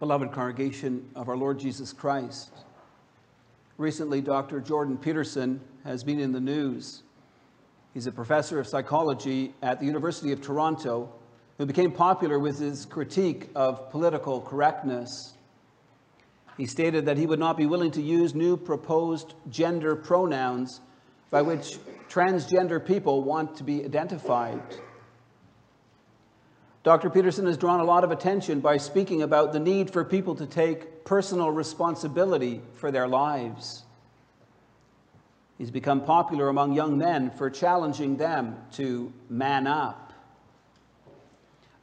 Beloved congregation of our Lord Jesus Christ, recently Dr. Jordan Peterson has been in the news. He's a professor of psychology at the University of Toronto who became popular with his critique of political correctness. He stated that he would not be willing to use new proposed gender pronouns by which transgender people want to be identified. Dr. Peterson has drawn a lot of attention by speaking about the need for people to take personal responsibility for their lives. He's become popular among young men for challenging them to man up.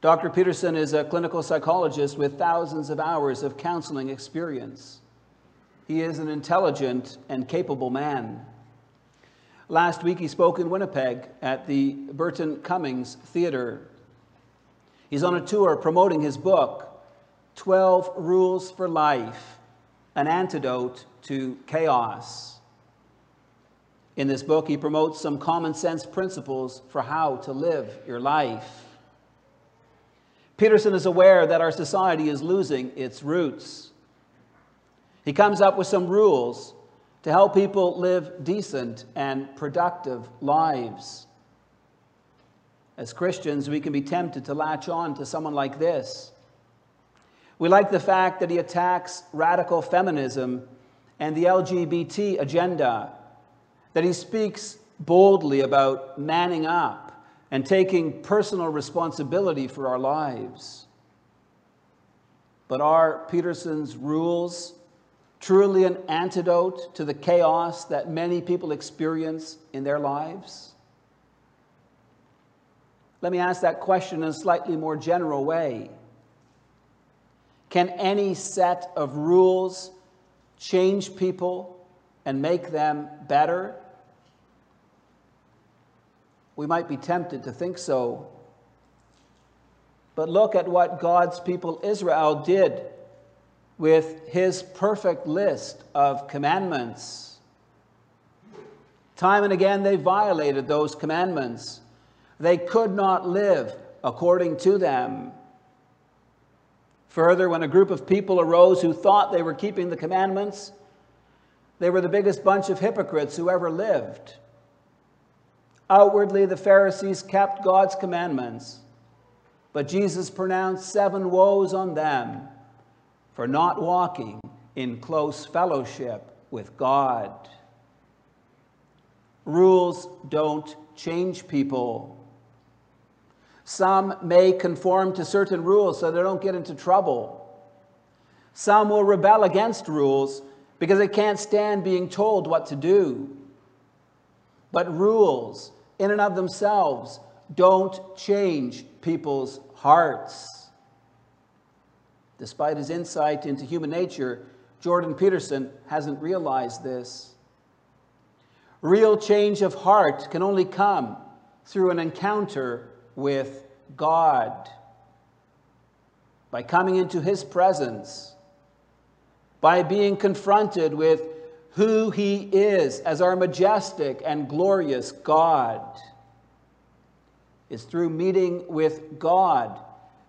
Dr. Peterson is a clinical psychologist with thousands of hours of counseling experience. He is an intelligent and capable man. Last week, he spoke in Winnipeg at the Burton Cummings Theatre He's on a tour promoting his book, 12 Rules for Life An Antidote to Chaos. In this book, he promotes some common sense principles for how to live your life. Peterson is aware that our society is losing its roots. He comes up with some rules to help people live decent and productive lives. As Christians, we can be tempted to latch on to someone like this. We like the fact that he attacks radical feminism and the LGBT agenda, that he speaks boldly about manning up and taking personal responsibility for our lives. But are Peterson's rules truly an antidote to the chaos that many people experience in their lives? Let me ask that question in a slightly more general way. Can any set of rules change people and make them better? We might be tempted to think so. But look at what God's people Israel did with his perfect list of commandments. Time and again, they violated those commandments. They could not live according to them. Further, when a group of people arose who thought they were keeping the commandments, they were the biggest bunch of hypocrites who ever lived. Outwardly, the Pharisees kept God's commandments, but Jesus pronounced seven woes on them for not walking in close fellowship with God. Rules don't change people. Some may conform to certain rules so they don't get into trouble. Some will rebel against rules because they can't stand being told what to do. But rules, in and of themselves, don't change people's hearts. Despite his insight into human nature, Jordan Peterson hasn't realized this. Real change of heart can only come through an encounter with God. By coming into His presence, by being confronted with who He is as our majestic and glorious God. It's through meeting with God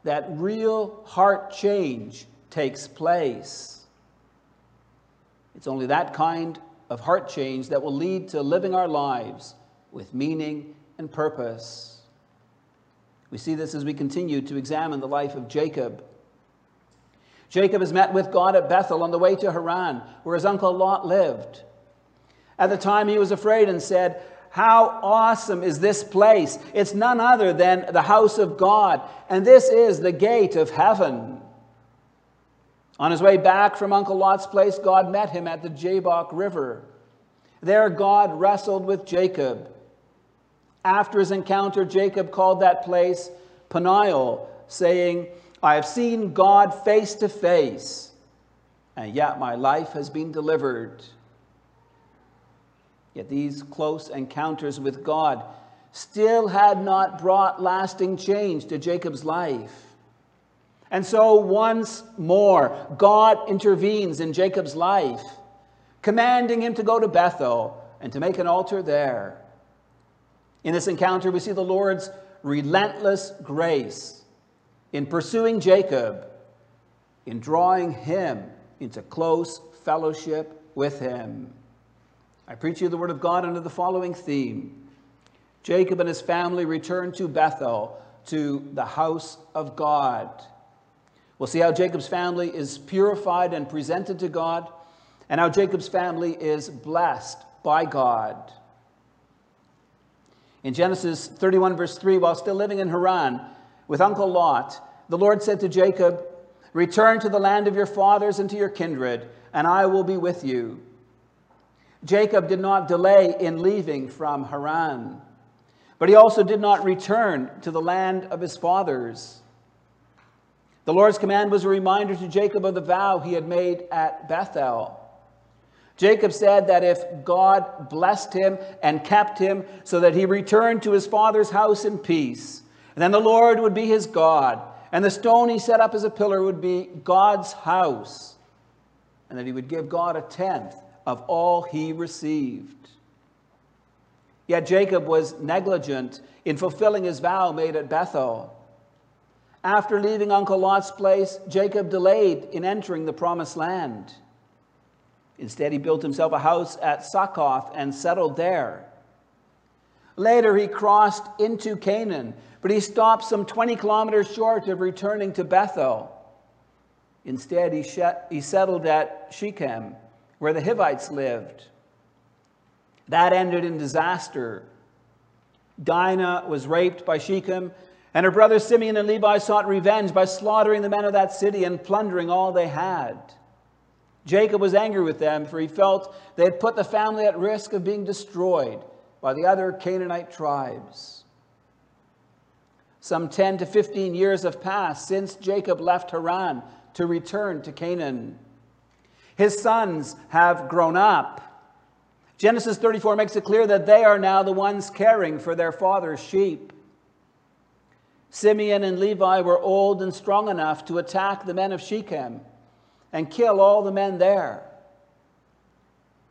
that real heart change takes place. It's only that kind of heart change that will lead to living our lives with meaning and purpose. We see this as we continue to examine the life of Jacob. Jacob has met with God at Bethel on the way to Haran, where his uncle Lot lived. At the time, he was afraid and said, How awesome is this place! It's none other than the house of God, and this is the gate of heaven. On his way back from Uncle Lot's place, God met him at the Jabbok River. There, God wrestled with Jacob. After his encounter, Jacob called that place Peniel, saying, I have seen God face to face, and yet my life has been delivered. Yet these close encounters with God still had not brought lasting change to Jacob's life. And so once more, God intervenes in Jacob's life, commanding him to go to Bethel and to make an altar there. In this encounter, we see the Lord's relentless grace in pursuing Jacob, in drawing him into close fellowship with him. I preach you the word of God under the following theme Jacob and his family return to Bethel, to the house of God. We'll see how Jacob's family is purified and presented to God, and how Jacob's family is blessed by God. In Genesis 31, verse 3, while still living in Haran with Uncle Lot, the Lord said to Jacob, Return to the land of your fathers and to your kindred, and I will be with you. Jacob did not delay in leaving from Haran, but he also did not return to the land of his fathers. The Lord's command was a reminder to Jacob of the vow he had made at Bethel. Jacob said that if God blessed him and kept him so that he returned to his father's house in peace, then the Lord would be his God, and the stone he set up as a pillar would be God's house, and that he would give God a tenth of all he received. Yet Jacob was negligent in fulfilling his vow made at Bethel. After leaving Uncle Lot's place, Jacob delayed in entering the promised land. Instead, he built himself a house at Succoth and settled there. Later, he crossed into Canaan, but he stopped some 20 kilometers short of returning to Bethel. Instead, he, he settled at Shechem, where the Hivites lived. That ended in disaster. Dinah was raped by Shechem, and her brothers Simeon and Levi sought revenge by slaughtering the men of that city and plundering all they had. Jacob was angry with them, for he felt they had put the family at risk of being destroyed by the other Canaanite tribes. Some 10 to 15 years have passed since Jacob left Haran to return to Canaan. His sons have grown up. Genesis 34 makes it clear that they are now the ones caring for their father's sheep. Simeon and Levi were old and strong enough to attack the men of Shechem and kill all the men there.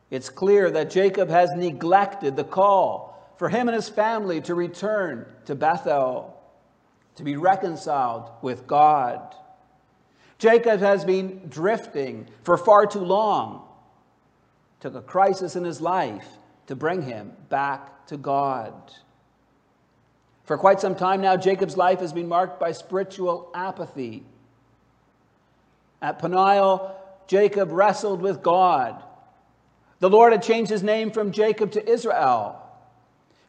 It's clear that Jacob has neglected the call for him and his family to return to Bethel, to be reconciled with God. Jacob has been drifting for far too long. Took a crisis in his life to bring him back to God. For quite some time now, Jacob's life has been marked by spiritual apathy. At Peniel, Jacob wrestled with God. The Lord had changed his name from Jacob to Israel.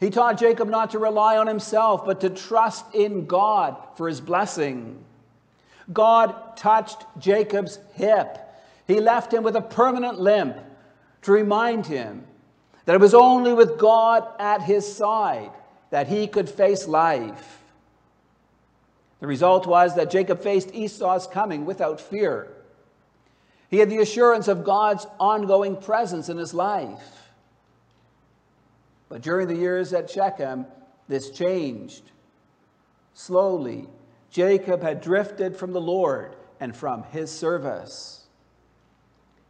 He taught Jacob not to rely on himself, but to trust in God for his blessing. God touched Jacob's hip. He left him with a permanent limp to remind him that it was only with God at his side that he could face life. The result was that Jacob faced Esau's coming without fear. He had the assurance of God's ongoing presence in his life. But during the years at Shechem, this changed. Slowly, Jacob had drifted from the Lord and from his service.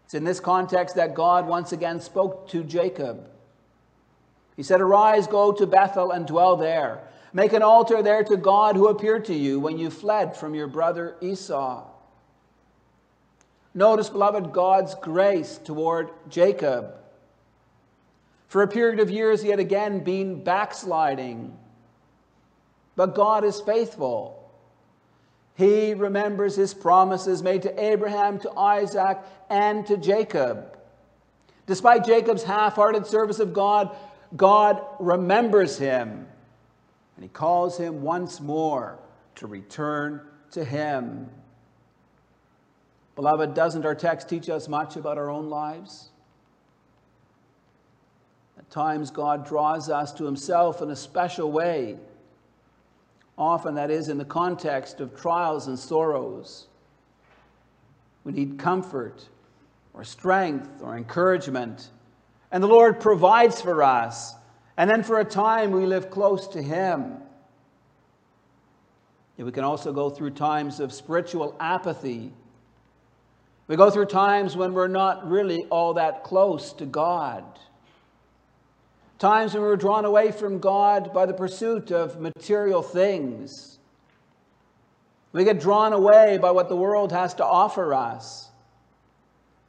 It's in this context that God once again spoke to Jacob. He said, Arise, go to Bethel and dwell there. Make an altar there to God who appeared to you when you fled from your brother Esau. Notice, beloved, God's grace toward Jacob. For a period of years, he had again been backsliding. But God is faithful. He remembers his promises made to Abraham, to Isaac, and to Jacob. Despite Jacob's half hearted service of God, God remembers him and he calls him once more to return to him. Beloved, doesn't our text teach us much about our own lives? At times, God draws us to himself in a special way. Often, that is in the context of trials and sorrows. We need comfort or strength or encouragement. And the Lord provides for us and then for a time, we live close to Him. We can also go through times of spiritual apathy. We go through times when we're not really all that close to God. Times when we're drawn away from God by the pursuit of material things. We get drawn away by what the world has to offer us,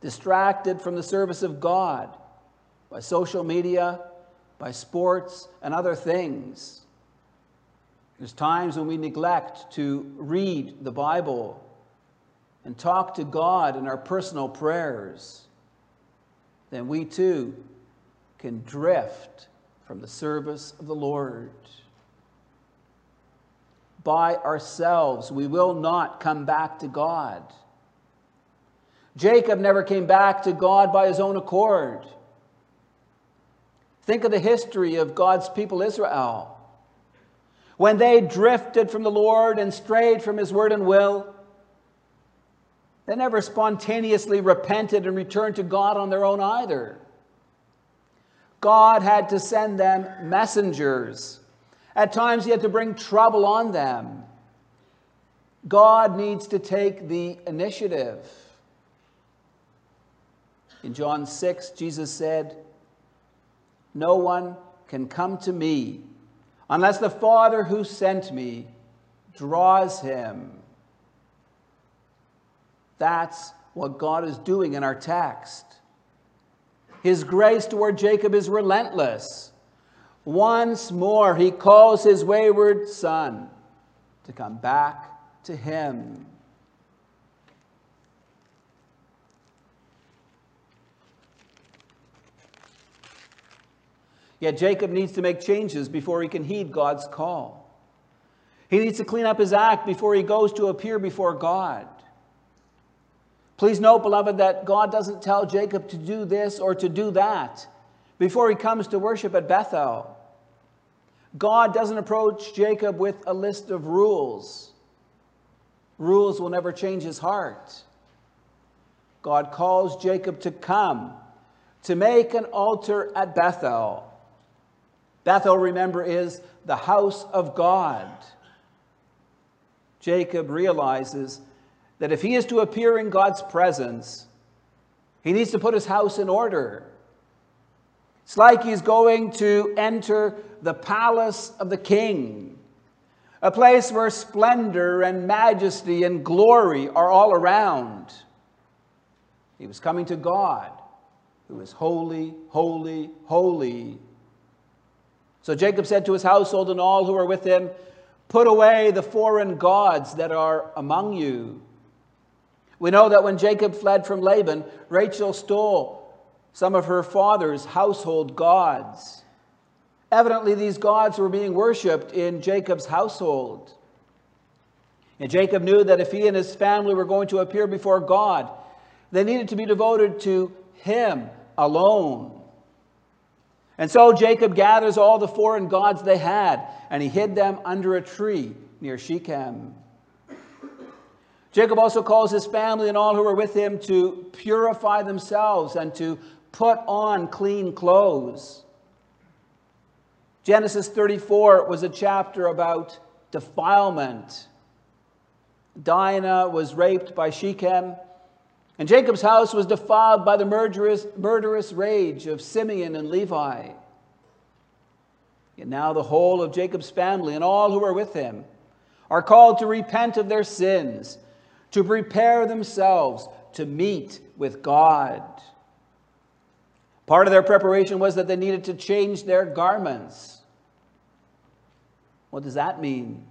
distracted from the service of God by social media, by sports, and other things. There's times when we neglect to read the Bible and talk to God in our personal prayers. Then we too can drift from the service of the Lord. By ourselves, we will not come back to God. Jacob never came back to God by his own accord. Think of the history of God's people, Israel. When they drifted from the Lord and strayed from his word and will, they never spontaneously repented and returned to God on their own either. God had to send them messengers. At times, He had to bring trouble on them. God needs to take the initiative. In John 6, Jesus said, No one can come to me unless the Father who sent me draws him. That's what God is doing in our text. His grace toward Jacob is relentless. Once more, he calls his wayward son to come back to him. Yet Jacob needs to make changes before he can heed God's call. He needs to clean up his act before he goes to appear before God. Please note, beloved, that God doesn't tell Jacob to do this or to do that before he comes to worship at Bethel. God doesn't approach Jacob with a list of rules. Rules will never change his heart. God calls Jacob to come, to make an altar at Bethel. Bethel, remember, is the house of God. Jacob realizes that if he is to appear in God's presence, he needs to put his house in order. It's like he's going to enter the palace of the king, a place where splendor and majesty and glory are all around. He was coming to God, who is holy, holy, holy. So Jacob said to his household and all who were with him, Put away the foreign gods that are among you we know that when Jacob fled from Laban, Rachel stole some of her father's household gods. Evidently, these gods were being worshipped in Jacob's household. And Jacob knew that if he and his family were going to appear before God, they needed to be devoted to him alone. And so Jacob gathers all the foreign gods they had, and he hid them under a tree near Shechem. Jacob also calls his family and all who were with him to purify themselves and to put on clean clothes. Genesis 34 was a chapter about defilement. Dinah was raped by Shechem, and Jacob's house was defiled by the murderous, murderous rage of Simeon and Levi. And now the whole of Jacob's family and all who are with him are called to repent of their sins to prepare themselves to meet with God. Part of their preparation was that they needed to change their garments. What does that mean?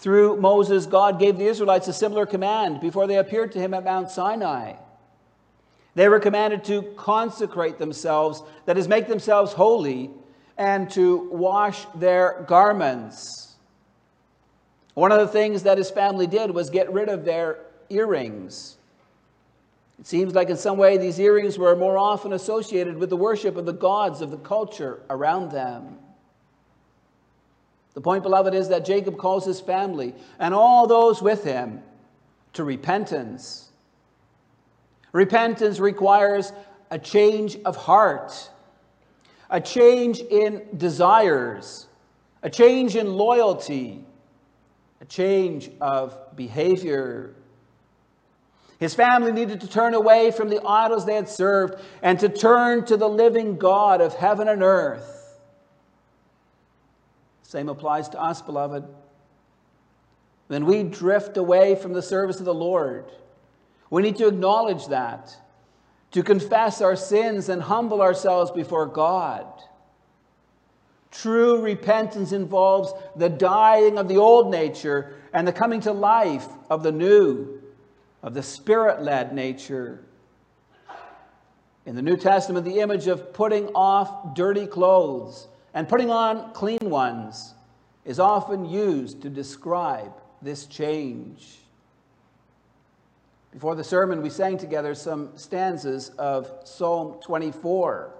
Through Moses, God gave the Israelites a similar command before they appeared to him at Mount Sinai. They were commanded to consecrate themselves, that is, make themselves holy, and to wash their garments. One of the things that his family did was get rid of their earrings. It seems like in some way these earrings were more often associated with the worship of the gods of the culture around them. The point, beloved, is that Jacob calls his family and all those with him to repentance. Repentance requires a change of heart, a change in desires, a change in loyalty, a change of behavior. His family needed to turn away from the idols they had served and to turn to the living God of heaven and earth. Same applies to us, beloved. when we drift away from the service of the Lord. We need to acknowledge that, to confess our sins and humble ourselves before God. True repentance involves the dying of the old nature and the coming to life of the new, of the spirit led nature. In the New Testament, the image of putting off dirty clothes and putting on clean ones is often used to describe this change. Before the sermon, we sang together some stanzas of Psalm 24.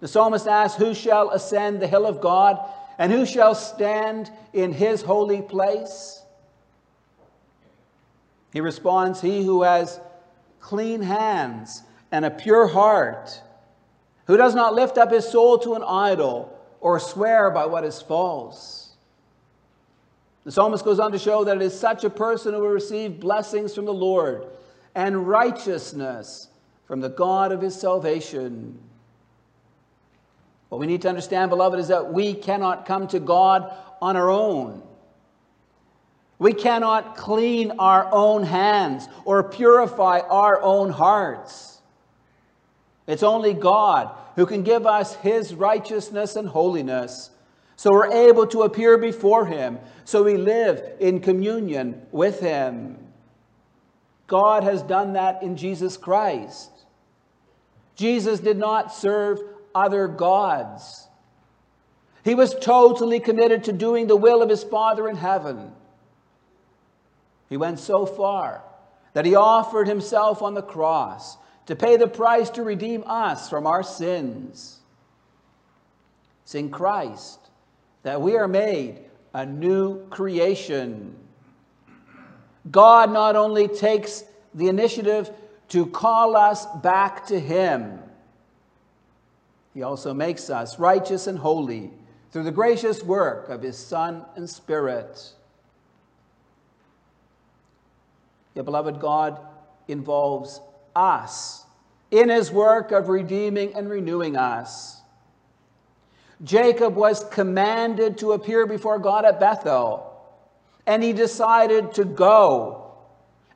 The psalmist asks, Who shall ascend the hill of God, and who shall stand in his holy place? He responds, He who has clean hands and a pure heart, who does not lift up his soul to an idol or swear by what is false the psalmist goes on to show that it is such a person who will receive blessings from the Lord and righteousness from the God of his salvation. What we need to understand, beloved, is that we cannot come to God on our own. We cannot clean our own hands or purify our own hearts. It's only God who can give us his righteousness and holiness so we're able to appear before Him. So we live in communion with Him. God has done that in Jesus Christ. Jesus did not serve other gods. He was totally committed to doing the will of his Father in heaven. He went so far that he offered himself on the cross to pay the price to redeem us from our sins. It's in Christ that we are made a new creation. God not only takes the initiative to call us back to Him, He also makes us righteous and holy through the gracious work of His Son and Spirit. Yet, beloved, God involves us in His work of redeeming and renewing us. Jacob was commanded to appear before God at Bethel, and he decided to go.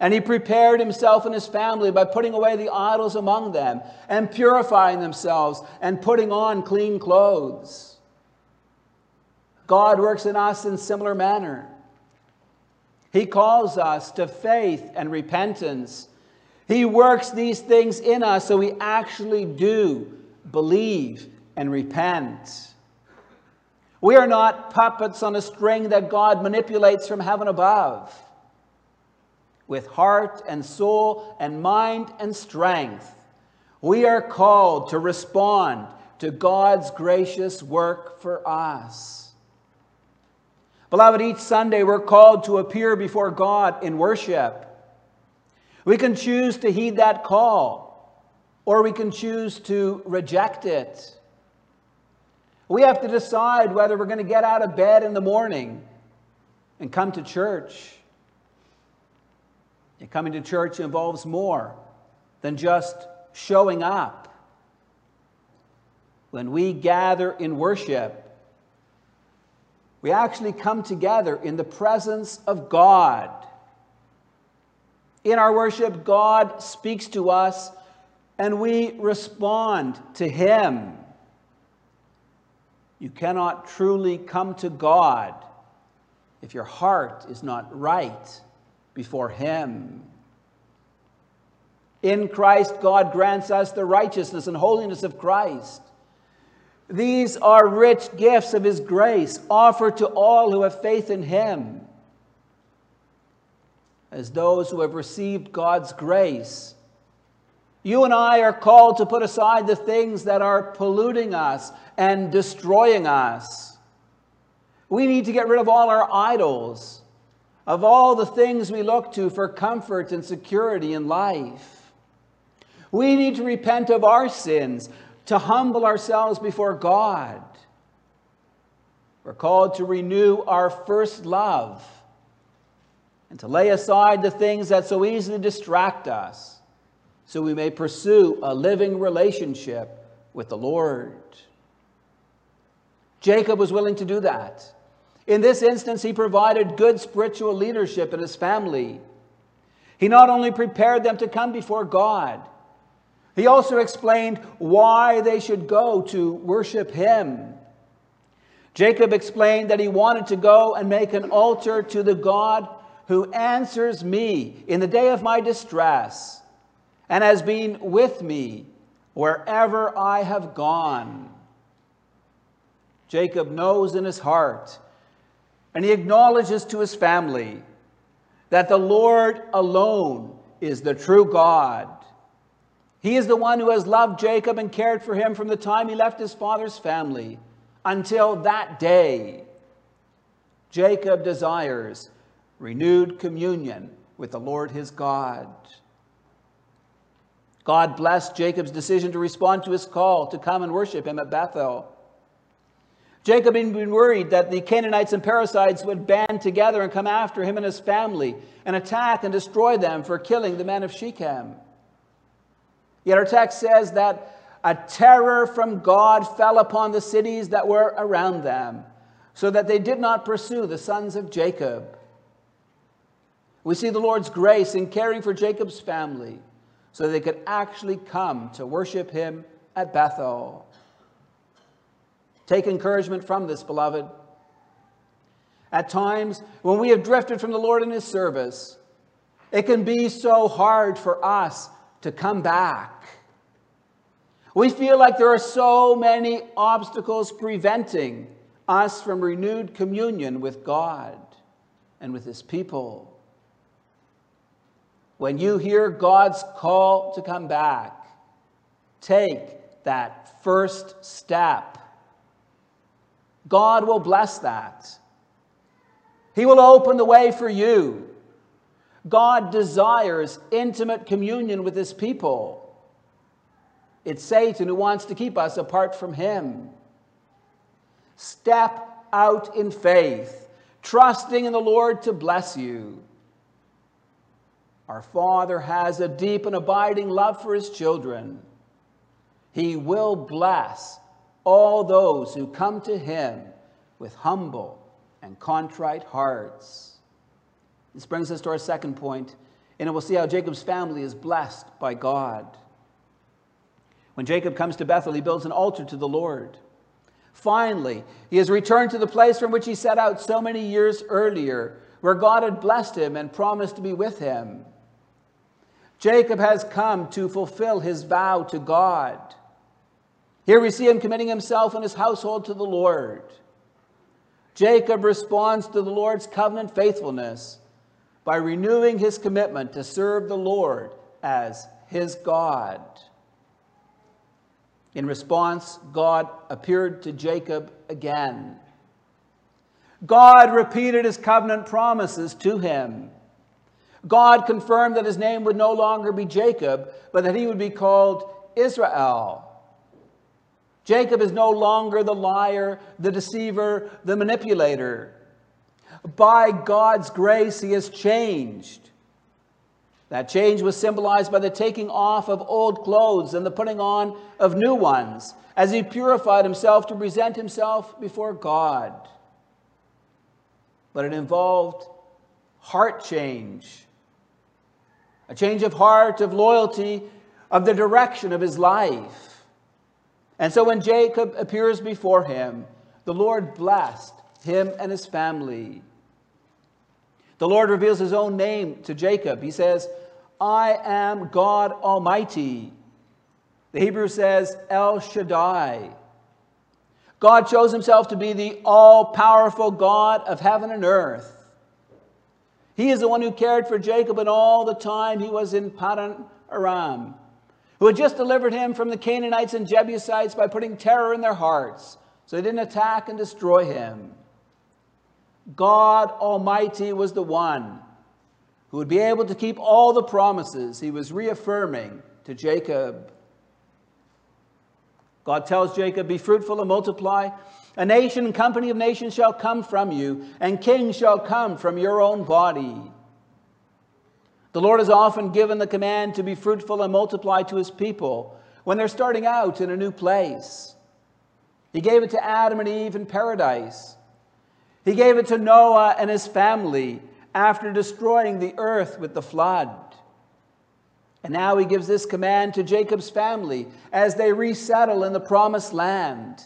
And he prepared himself and his family by putting away the idols among them and purifying themselves and putting on clean clothes. God works in us in similar manner. He calls us to faith and repentance. He works these things in us so we actually do believe and repent. We are not puppets on a string that God manipulates from heaven above. With heart and soul and mind and strength, we are called to respond to God's gracious work for us. Beloved, each Sunday we're called to appear before God in worship. We can choose to heed that call, or we can choose to reject it. We have to decide whether we're going to get out of bed in the morning and come to church. And coming to church involves more than just showing up. When we gather in worship, we actually come together in the presence of God. In our worship, God speaks to us and we respond to Him. You cannot truly come to God if your heart is not right before Him. In Christ, God grants us the righteousness and holiness of Christ. These are rich gifts of His grace offered to all who have faith in Him. As those who have received God's grace, you and I are called to put aside the things that are polluting us and destroying us. We need to get rid of all our idols, of all the things we look to for comfort and security in life. We need to repent of our sins, to humble ourselves before God. We're called to renew our first love and to lay aside the things that so easily distract us so we may pursue a living relationship with the Lord. Jacob was willing to do that. In this instance, he provided good spiritual leadership in his family. He not only prepared them to come before God, he also explained why they should go to worship him. Jacob explained that he wanted to go and make an altar to the God who answers me in the day of my distress and has been with me wherever I have gone. Jacob knows in his heart, and he acknowledges to his family that the Lord alone is the true God. He is the one who has loved Jacob and cared for him from the time he left his father's family until that day. Jacob desires renewed communion with the Lord his God. God blessed Jacob's decision to respond to his call to come and worship him at Bethel. Jacob had been worried that the Canaanites and Perizzites would band together and come after him and his family and attack and destroy them for killing the men of Shechem. Yet our text says that a terror from God fell upon the cities that were around them, so that they did not pursue the sons of Jacob. We see the Lord's grace in caring for Jacob's family so they could actually come to worship him at Bethel. Take encouragement from this, beloved. At times, when we have drifted from the Lord in his service, it can be so hard for us to come back. We feel like there are so many obstacles preventing us from renewed communion with God and with his people. When you hear God's call to come back, take that first step. God will bless that. He will open the way for you. God desires intimate communion with his people. It's Satan who wants to keep us apart from him. Step out in faith, trusting in the Lord to bless you. Our Father has a deep and abiding love for his children. He will bless all those who come to him with humble and contrite hearts. This brings us to our second point, and we'll see how Jacob's family is blessed by God. When Jacob comes to Bethel, he builds an altar to the Lord. Finally, he has returned to the place from which he set out so many years earlier, where God had blessed him and promised to be with him. Jacob has come to fulfill his vow to God. Here we see him committing himself and his household to the Lord. Jacob responds to the Lord's covenant faithfulness by renewing his commitment to serve the Lord as his God. In response, God appeared to Jacob again. God repeated his covenant promises to him. God confirmed that his name would no longer be Jacob, but that he would be called Israel. Jacob is no longer the liar, the deceiver, the manipulator. By God's grace, he has changed. That change was symbolized by the taking off of old clothes and the putting on of new ones as he purified himself to present himself before God. But it involved heart change a change of heart, of loyalty, of the direction of his life. And so when Jacob appears before him, the Lord blessed him and his family. The Lord reveals his own name to Jacob. He says, I am God Almighty. The Hebrew says, El Shaddai. God shows himself to be the all powerful God of heaven and earth. He is the one who cared for Jacob and all the time he was in Padan Aram, who had just delivered him from the Canaanites and Jebusites by putting terror in their hearts so they didn't attack and destroy him. God Almighty was the one who would be able to keep all the promises he was reaffirming to Jacob. God tells Jacob, Be fruitful and multiply. A nation and company of nations shall come from you, and kings shall come from your own body. The Lord has often given the command to be fruitful and multiply to his people when they're starting out in a new place. He gave it to Adam and Eve in paradise. He gave it to Noah and his family after destroying the earth with the flood. And now he gives this command to Jacob's family as they resettle in the promised land.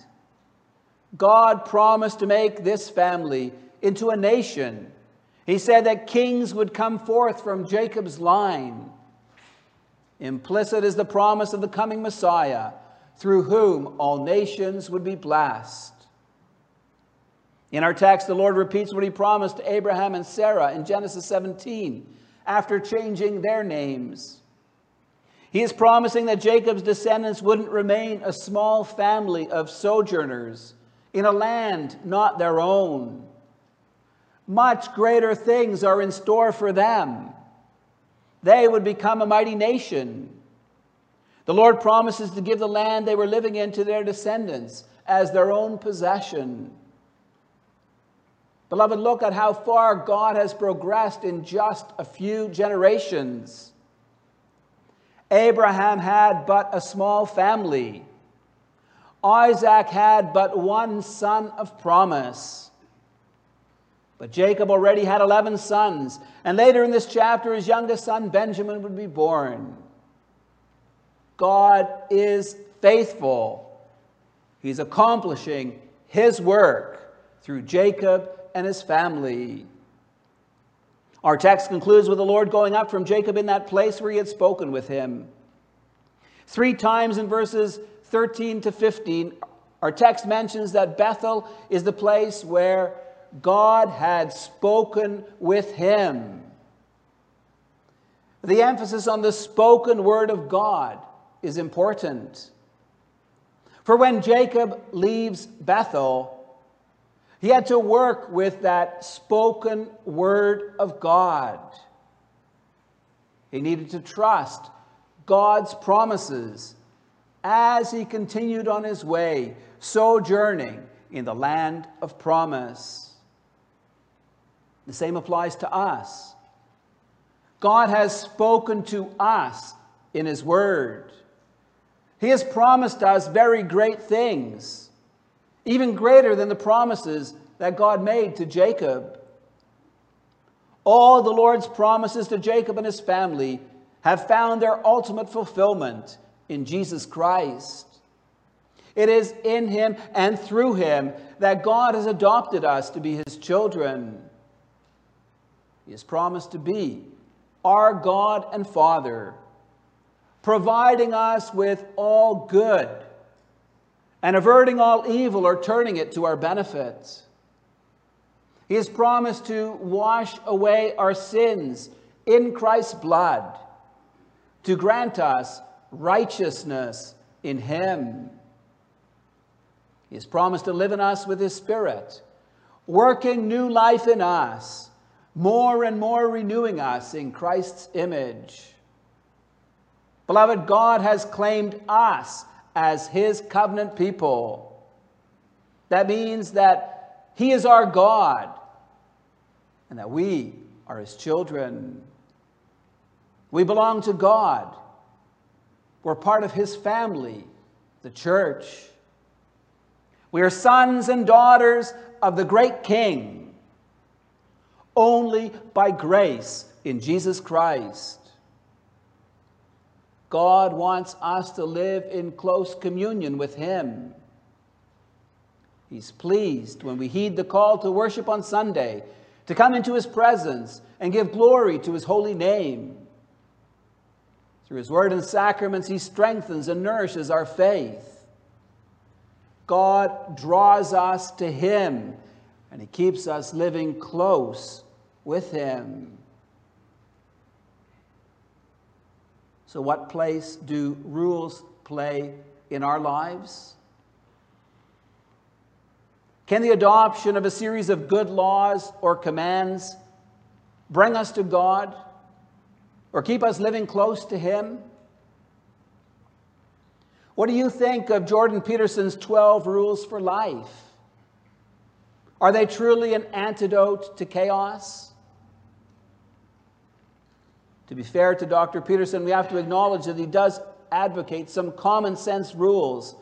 God promised to make this family into a nation. He said that kings would come forth from Jacob's line. Implicit is the promise of the coming Messiah, through whom all nations would be blessed. In our text, the Lord repeats what he promised to Abraham and Sarah in Genesis 17 after changing their names. He is promising that Jacob's descendants wouldn't remain a small family of sojourners in a land not their own. Much greater things are in store for them. They would become a mighty nation. The Lord promises to give the land they were living in to their descendants as their own possession. Beloved, look at how far God has progressed in just a few generations. Abraham had but a small family. Isaac had but one son of promise. But Jacob already had 11 sons, and later in this chapter, his youngest son Benjamin would be born. God is faithful. He's accomplishing his work through Jacob and his family. Our text concludes with the Lord going up from Jacob in that place where he had spoken with him. Three times in verses 13 to 15, our text mentions that Bethel is the place where God had spoken with him. The emphasis on the spoken word of God is important. For when Jacob leaves Bethel, he had to work with that spoken word of God. He needed to trust God's promises as he continued on his way, sojourning in the land of promise. The same applies to us. God has spoken to us in his word. He has promised us very great things, even greater than the promises that God made to Jacob. All the Lord's promises to Jacob and his family have found their ultimate fulfillment in Jesus Christ. It is in him and through him that God has adopted us to be his children. He has promised to be our God and Father, providing us with all good and averting all evil or turning it to our benefit. He has promised to wash away our sins in Christ's blood, to grant us righteousness in Him. He has promised to live in us with His Spirit, working new life in us, more and more renewing us in Christ's image. Beloved, God has claimed us as His covenant people. That means that He is our God and that we are His children. We belong to God. We're part of his family, the church. We are sons and daughters of the great King, only by grace in Jesus Christ. God wants us to live in close communion with him. He's pleased when we heed the call to worship on Sunday, to come into his presence and give glory to his holy name. Through his word and sacraments, he strengthens and nourishes our faith. God draws us to him, and he keeps us living close with him. So, what place do rules play in our lives? Can the adoption of a series of good laws or commands bring us to God? Or keep us living close to Him? What do you think of Jordan Peterson's 12 rules for life? Are they truly an antidote to chaos? To be fair to Dr. Peterson, we have to acknowledge that he does advocate some common sense rules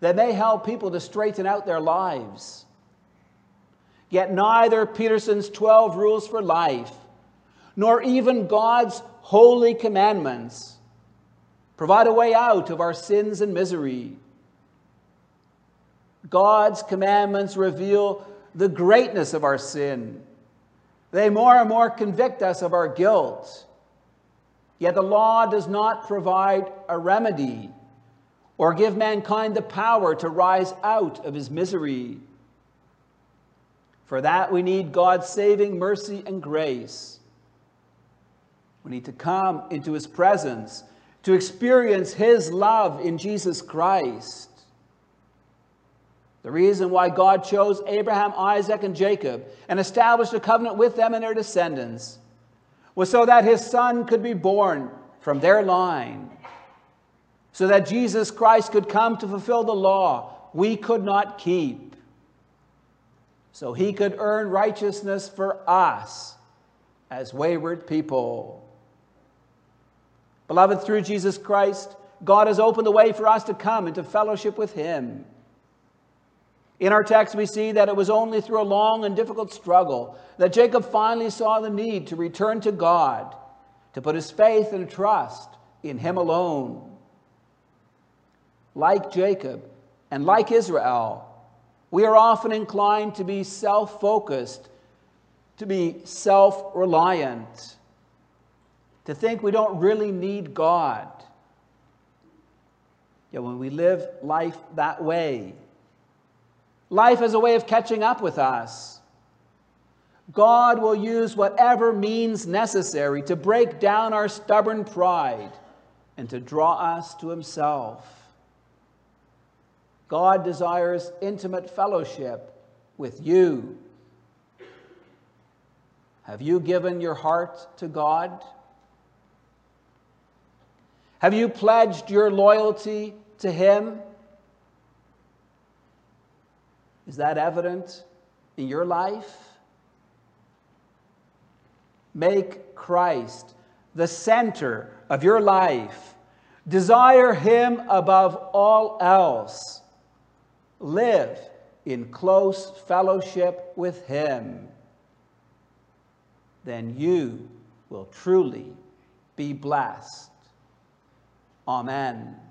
that may help people to straighten out their lives. Yet neither Peterson's 12 rules for life, nor even God's holy commandments provide a way out of our sins and misery. God's commandments reveal the greatness of our sin. They more and more convict us of our guilt. Yet the law does not provide a remedy or give mankind the power to rise out of his misery. For that, we need God's saving mercy and grace. We need to come into his presence to experience his love in Jesus Christ. The reason why God chose Abraham, Isaac, and Jacob and established a covenant with them and their descendants was so that his son could be born from their line, so that Jesus Christ could come to fulfill the law we could not keep, so he could earn righteousness for us as wayward people. Beloved, through Jesus Christ, God has opened the way for us to come into fellowship with him. In our text, we see that it was only through a long and difficult struggle that Jacob finally saw the need to return to God, to put his faith and trust in him alone. Like Jacob and like Israel, we are often inclined to be self focused, to be self reliant, to think we don't really need God. Yet when we live life that way, Life is a way of catching up with us. God will use whatever means necessary to break down our stubborn pride and to draw us to Himself. God desires intimate fellowship with you. Have you given your heart to God? Have you pledged your loyalty to Him? Is that evident in your life? Make Christ the center of your life. Desire Him above all else. Live in close fellowship with Him. Then you will truly be blessed. Amen.